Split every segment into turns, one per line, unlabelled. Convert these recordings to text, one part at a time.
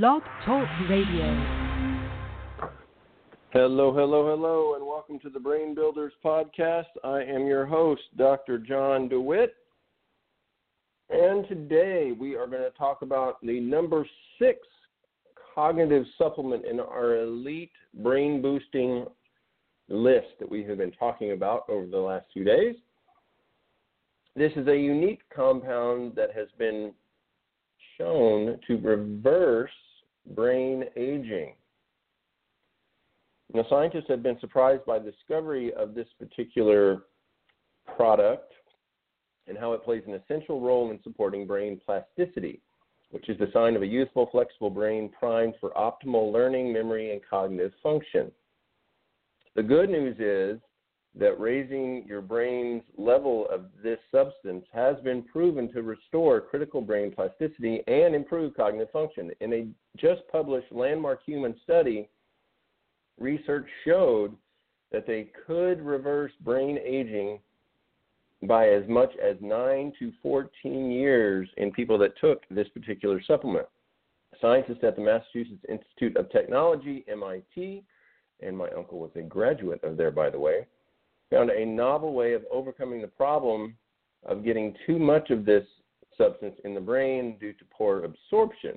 Blog Talk Radio.
Hello, hello, hello, and welcome to the Brain Builders Podcast. I am your host, Dr. John DeWitt. And today we are going to talk about the number six cognitive supplement in our elite brain boosting list that we have been talking about over the last few days. This is a unique compound that has been shown to reverse brain aging. Now, scientists have been surprised by the discovery of this particular product and how it plays an essential role in supporting brain plasticity, which is the sign of a youthful, flexible brain primed for optimal learning, memory, and cognitive function. The good news is that raising your brain's level of this substance has been proven to restore critical brain plasticity and improve cognitive function. In a just published landmark human study, research showed that they could reverse brain aging by as much as 9 to 14 years in people that took this particular supplement. Scientists at the Massachusetts Institute of Technology, MIT, and my uncle was a graduate of there, by the way, found a novel way of overcoming the problem of getting too much of this substance in the brain due to poor absorption.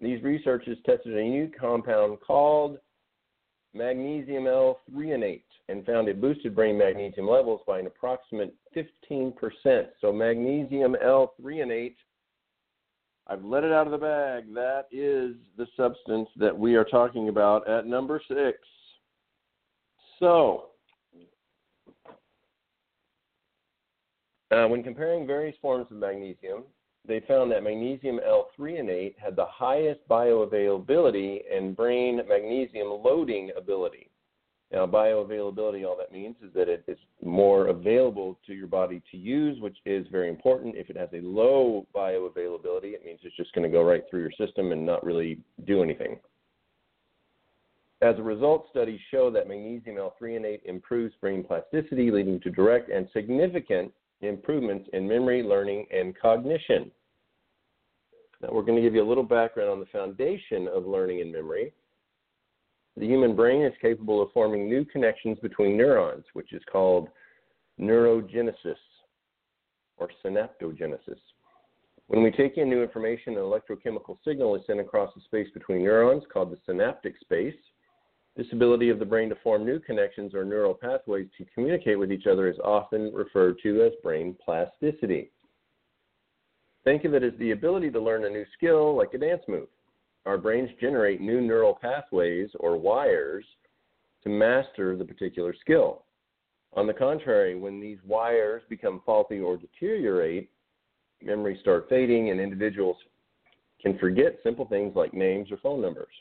These researchers tested a new compound called magnesium L-threonate and found it boosted brain magnesium levels by an approximate 15%. So magnesium L-threonate, I've let it out of the bag. That is the substance that we are talking about at number six. So, uh, when comparing various forms of magnesium, they found that magnesium L-threonate had the highest bioavailability and brain magnesium loading ability. Now, bioavailability, all that means is that it is more available to your body to use, which is very important. If it has a low bioavailability, it means it's just going to go right through your system and not really do anything. As a result, studies show that magnesium L-threonate improves brain plasticity, leading to direct and significant improvements in memory, learning, and cognition. Now, we're going to give you a little background on the foundation of learning and memory. The human brain is capable of forming new connections between neurons, which is called neurogenesis or synaptogenesis. When we take in new information, an electrochemical signal is sent across the space between neurons called the synaptic space. This ability of the brain to form new connections or neural pathways to communicate with each other is often referred to as brain plasticity. Think of it as the ability to learn a new skill like a dance move. Our brains generate new neural pathways or wires to master the particular skill. On the contrary, when these wires become faulty or deteriorate, memories start fading and individuals can forget simple things like names or phone numbers.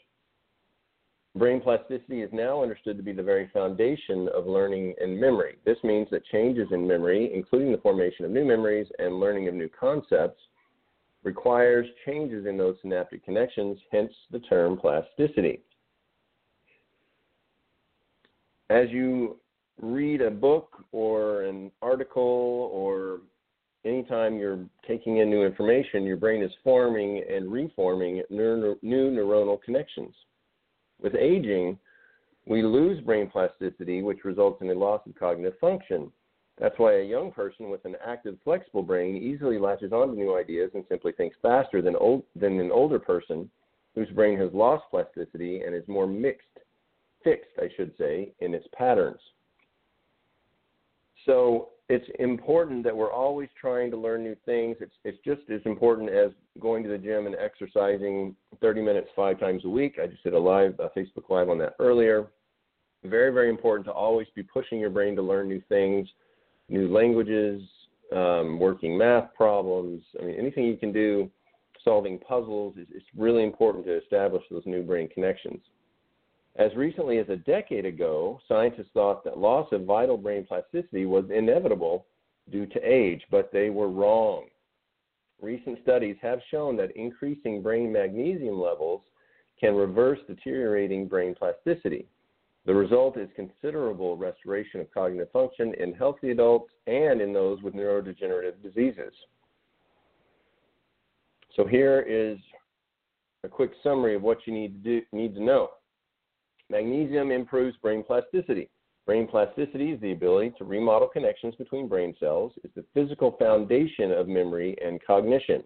Brain plasticity is now understood to be the very foundation of learning and memory. This means that changes in memory, including the formation of new memories and learning of new concepts, requires changes in those synaptic connections, hence the term plasticity. As you read a book or an article or anytime you're taking in new information, your brain is forming and reforming new neuronal connections. With aging, we lose brain plasticity, which results in a loss of cognitive function. That's why a young person with an active, flexible brain easily latches onto new ideas and simply thinks faster than, old, than an older person whose brain has lost plasticity and is more mixed, fixed, I should say, in its patterns. So it's important that we're always trying to learn new things. It's, it's just as important as going to the gym and exercising 30 minutes five times a week. I just did a live, a Facebook Live on that earlier. Very, very important to always be pushing your brain to learn new things new languages, um, working math problems. I mean, anything you can do solving puzzles. It's, it's really important to establish those new brain connections. As recently as a decade ago, scientists thought that loss of vital brain plasticity was inevitable due to age, but they were wrong. Recent studies have shown that increasing brain magnesium levels can reverse deteriorating brain plasticity. The result is considerable restoration of cognitive function in healthy adults and in those with neurodegenerative diseases. So here is a quick summary of what you need to do, need to know. Magnesium improves brain plasticity. Brain plasticity is the ability to remodel connections between brain cells. It's the physical foundation of memory and cognition.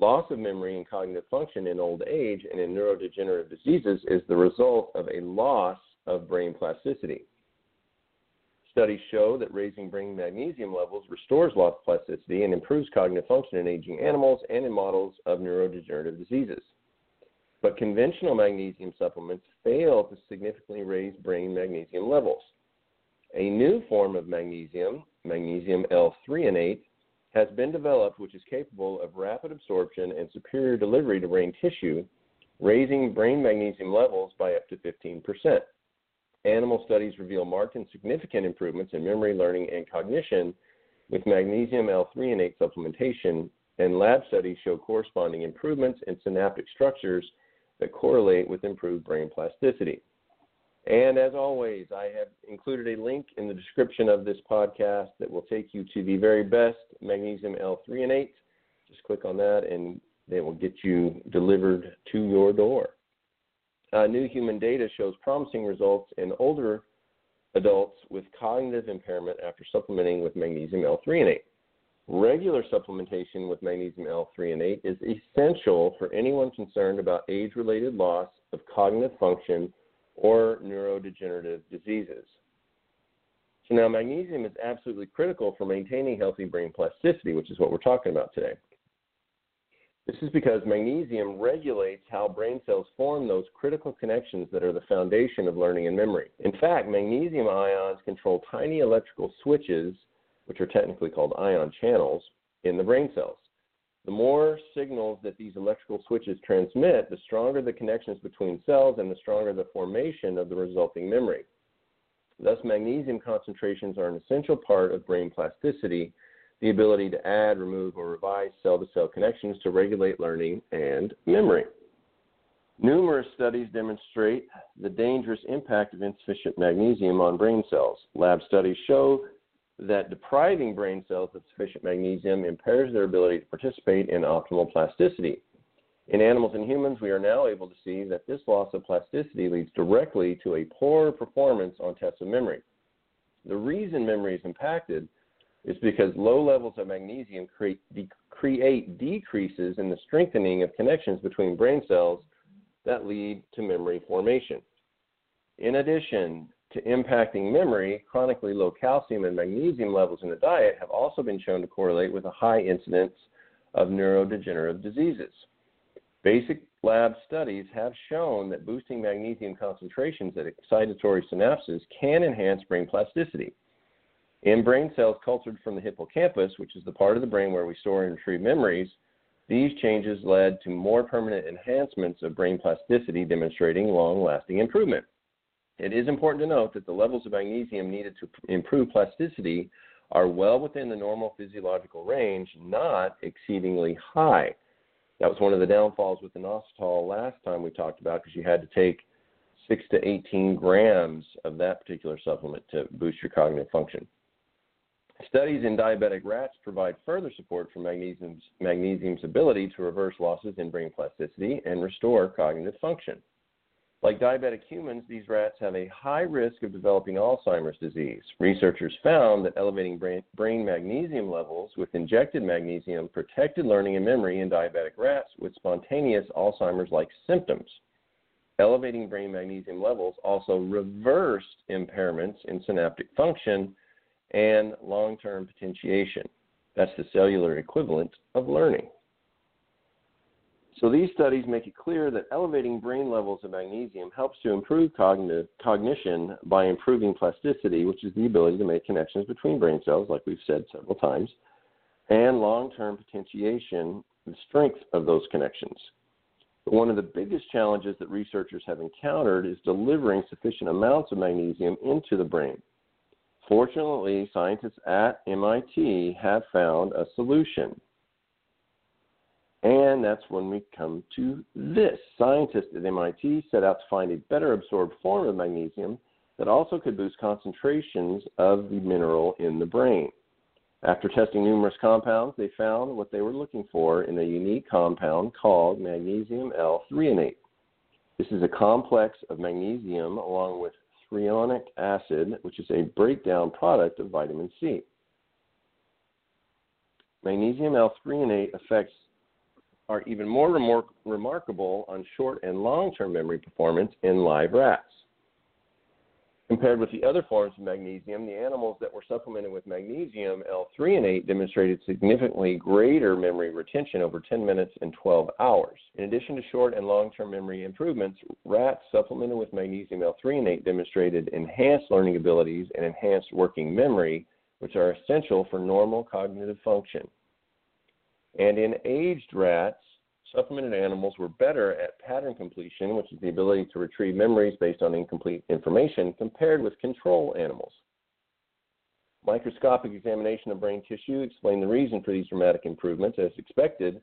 Loss of memory and cognitive function in old age and in neurodegenerative diseases is the result of a loss of brain plasticity. Studies show that raising brain magnesium levels restores lost plasticity and improves cognitive function in aging animals and in models of neurodegenerative diseases. But conventional magnesium supplements fail to significantly raise brain magnesium levels. A new form of magnesium, magnesium L-threonate, has been developed which is capable of rapid absorption and superior delivery to brain tissue, raising brain magnesium levels by up to 15%. Animal studies reveal marked and significant improvements in memory, learning, and cognition with magnesium L-threonate supplementation, and lab studies show corresponding improvements in synaptic structures that correlate with improved brain plasticity. And as always, I have included a link in the description of this podcast that will take you to the very best magnesium L-threonate. Just click on that and they will get you delivered to your door. Uh, new human data shows promising results in older adults with cognitive impairment after supplementing with magnesium L-threonate. Regular supplementation with magnesium L-threonate is essential for anyone concerned about age-related loss of cognitive function or neurodegenerative diseases. So now magnesium is absolutely critical for maintaining healthy brain plasticity, which is what we're talking about today. This is because magnesium regulates how brain cells form those critical connections that are the foundation of learning and memory. In fact, magnesium ions control tiny electrical switches, which are technically called ion channels, in the brain cells. The more signals that these electrical switches transmit, the stronger the connections between cells and the stronger the formation of the resulting memory. Thus, magnesium concentrations are an essential part of brain plasticity the ability to add, remove, or revise cell to cell connections to regulate learning and memory. Numerous studies demonstrate the dangerous impact of insufficient magnesium on brain cells. Lab studies show that depriving brain cells of sufficient magnesium impairs their ability to participate in optimal plasticity. In animals and humans, we are now able to see that this loss of plasticity leads directly to a poor performance on tests of memory. The reason memory is impacted is because low levels of magnesium create, de- create decreases in the strengthening of connections between brain cells that lead to memory formation. In addition to impacting memory, chronically low calcium and magnesium levels in the diet have also been shown to correlate with a high incidence of neurodegenerative diseases. Basic lab studies have shown that boosting magnesium concentrations at excitatory synapses can enhance brain plasticity. In brain cells cultured from the hippocampus, which is the part of the brain where we store and retrieve memories, these changes led to more permanent enhancements of brain plasticity, demonstrating long lasting improvement. It is important to note that the levels of magnesium needed to improve plasticity are well within the normal physiological range, not exceedingly high. That was one of the downfalls with inositol last time we talked about because you had to take 6 to 18 grams of that particular supplement to boost your cognitive function. Studies in diabetic rats provide further support for magnesium's, magnesium's ability to reverse losses in brain plasticity and restore cognitive function. Like diabetic humans, these rats have a high risk of developing Alzheimer's disease. Researchers found that elevating brain, magnesium levels with injected magnesium protected learning and memory in diabetic rats with spontaneous Alzheimer's like symptoms. Elevating brain magnesium levels also reversed impairments in synaptic function and long term potentiation. That's the cellular equivalent of learning. So these studies make it clear that elevating brain levels of magnesium helps to improve cognitive, cognition by improving plasticity, which is the ability to make connections between brain cells, like we've said several times, and long term potentiation, the strength of those connections. But one of the biggest challenges that researchers have encountered is delivering sufficient amounts of magnesium into the brain. Fortunately, scientists at MIT have found a solution. And that's when we come to this. Scientists at MIT set out to find a better absorbed form of magnesium that also could boost concentrations of the mineral in the brain. After testing numerous compounds, they found what they were looking for in a unique compound called magnesium L-threonate. This is a complex of magnesium along with threonic acid, which is a breakdown product of vitamin C. Magnesium L-threonate effects are even more remor- remarkable on short and long term memory performance in live rats. Compared with the other forms of magnesium, the animals that were supplemented with magnesium L-threonate demonstrated significantly greater memory retention over 10 minutes and 12 hours. In addition to short and long-term memory improvements, rats supplemented with magnesium L-threonate demonstrated enhanced learning abilities and enhanced working memory, which are essential for normal cognitive function. And in aged rats, supplemented animals were better at pattern completion, which is the ability to retrieve memories based on incomplete information, compared with control animals. Microscopic examination of brain tissue explained the reason for these dramatic improvements. As expected,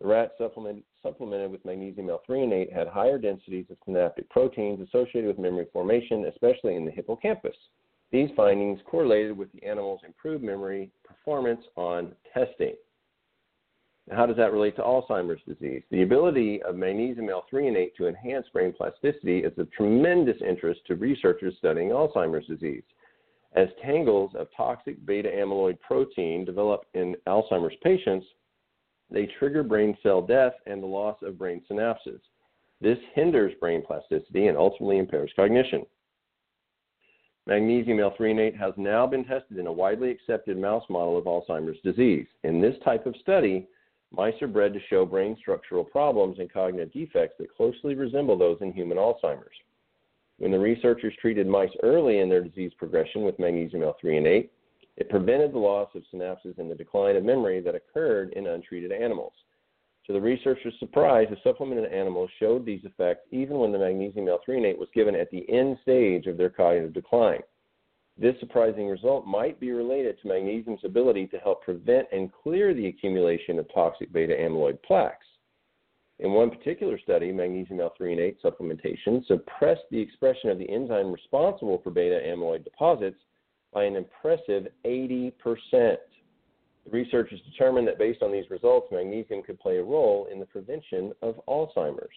the rats supplement, supplemented with magnesium L-threonate had higher densities of synaptic proteins associated with memory formation, especially in the hippocampus. These findings correlated with the animal's improved memory performance on testing. How does that relate to Alzheimer's disease? The ability of magnesium L-threonate to enhance brain plasticity is of tremendous interest to researchers studying Alzheimer's disease. As tangles of toxic beta amyloid protein develop in Alzheimer's patients, they trigger brain cell death and the loss of brain synapses. This hinders brain plasticity and ultimately impairs cognition. Magnesium L-threonate has now been tested in a widely accepted mouse model of Alzheimer's disease. In this type of study, Mice are bred to show brain structural problems and cognitive defects that closely resemble those in human Alzheimer's. When the researchers treated mice early in their disease progression with magnesium L-threonate, it prevented the loss of synapses and the decline of memory that occurred in untreated animals. To the researchers' surprise, the supplemented animals showed these effects even when the magnesium L-threonate was given at the end stage of their cognitive decline. This surprising result might be related to magnesium's ability to help prevent and clear the accumulation of toxic beta amyloid plaques. In one particular study, magnesium L-threonate supplementation suppressed the expression of the enzyme responsible for beta amyloid deposits by an impressive 80%. The researchers determined that based on these results, magnesium could play a role in the prevention of Alzheimer's.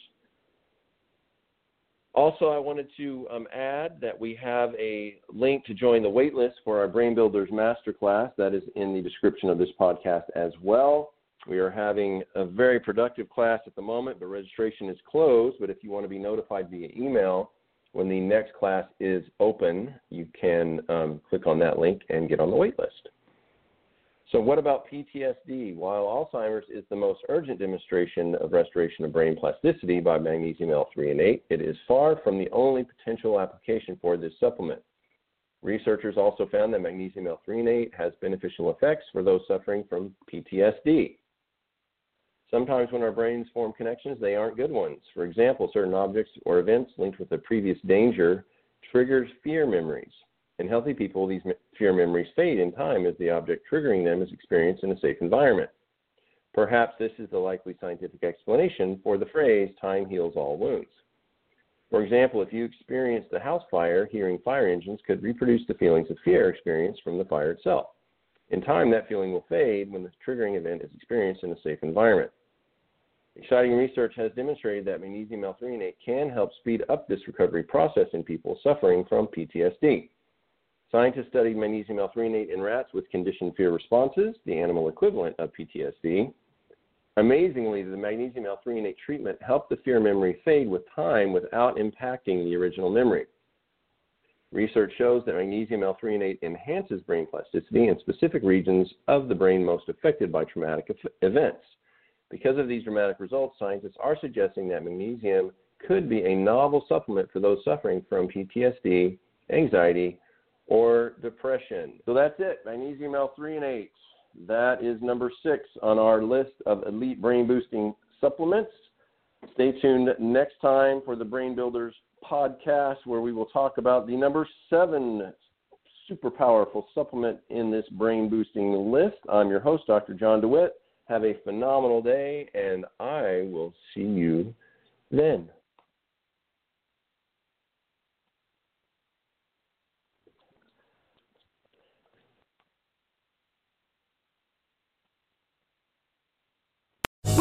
Also, I wanted to um, add that we have a link to join the waitlist for our Brain Builders Masterclass. That is in the description of this podcast as well. We are having a very productive class at the moment, but registration is closed. But if you want to be notified via email when the next class is open, you can um, click on that link and get on the waitlist. So, what about PTSD? While Alzheimer's is the most urgent demonstration of restoration of brain plasticity by magnesium L-threonate, it is far from the only potential application for this supplement. Researchers also found that magnesium L-threonate has beneficial effects for those suffering from PTSD. Sometimes when our brains form connections, they aren't good ones. For example, certain objects or events linked with a previous danger triggers fear memories. In healthy people, these fear memories fade in time as the object triggering them is experienced in a safe environment. Perhaps this is the likely scientific explanation for the phrase, time heals all wounds. For example, if you experienced a house fire, hearing fire engines could reproduce the feelings of fear experienced from the fire itself. In time, that feeling will fade when the triggering event is experienced in a safe environment. Exciting research has demonstrated that magnesium L-threonate can help speed up this recovery process in people suffering from PTSD. Scientists studied magnesium L-threonate in rats with conditioned fear responses, the animal equivalent of PTSD. Amazingly, the magnesium L-threonate treatment helped the fear memory fade with time without impacting the original memory. Research shows that magnesium L-threonate enhances brain plasticity in specific regions of the brain most affected by traumatic events. Because of these dramatic results, scientists are suggesting that magnesium could be a novel supplement for those suffering from PTSD, anxiety, or depression. So that's it. Magnesium L-threonate. That is number six on our list of elite brain boosting supplements. Stay tuned next time for the Brain Builders podcast, where we will talk about the number seven super powerful supplement in this brain boosting list. I'm your host, Dr. John DeWitt. Have a phenomenal day, and I will see you then.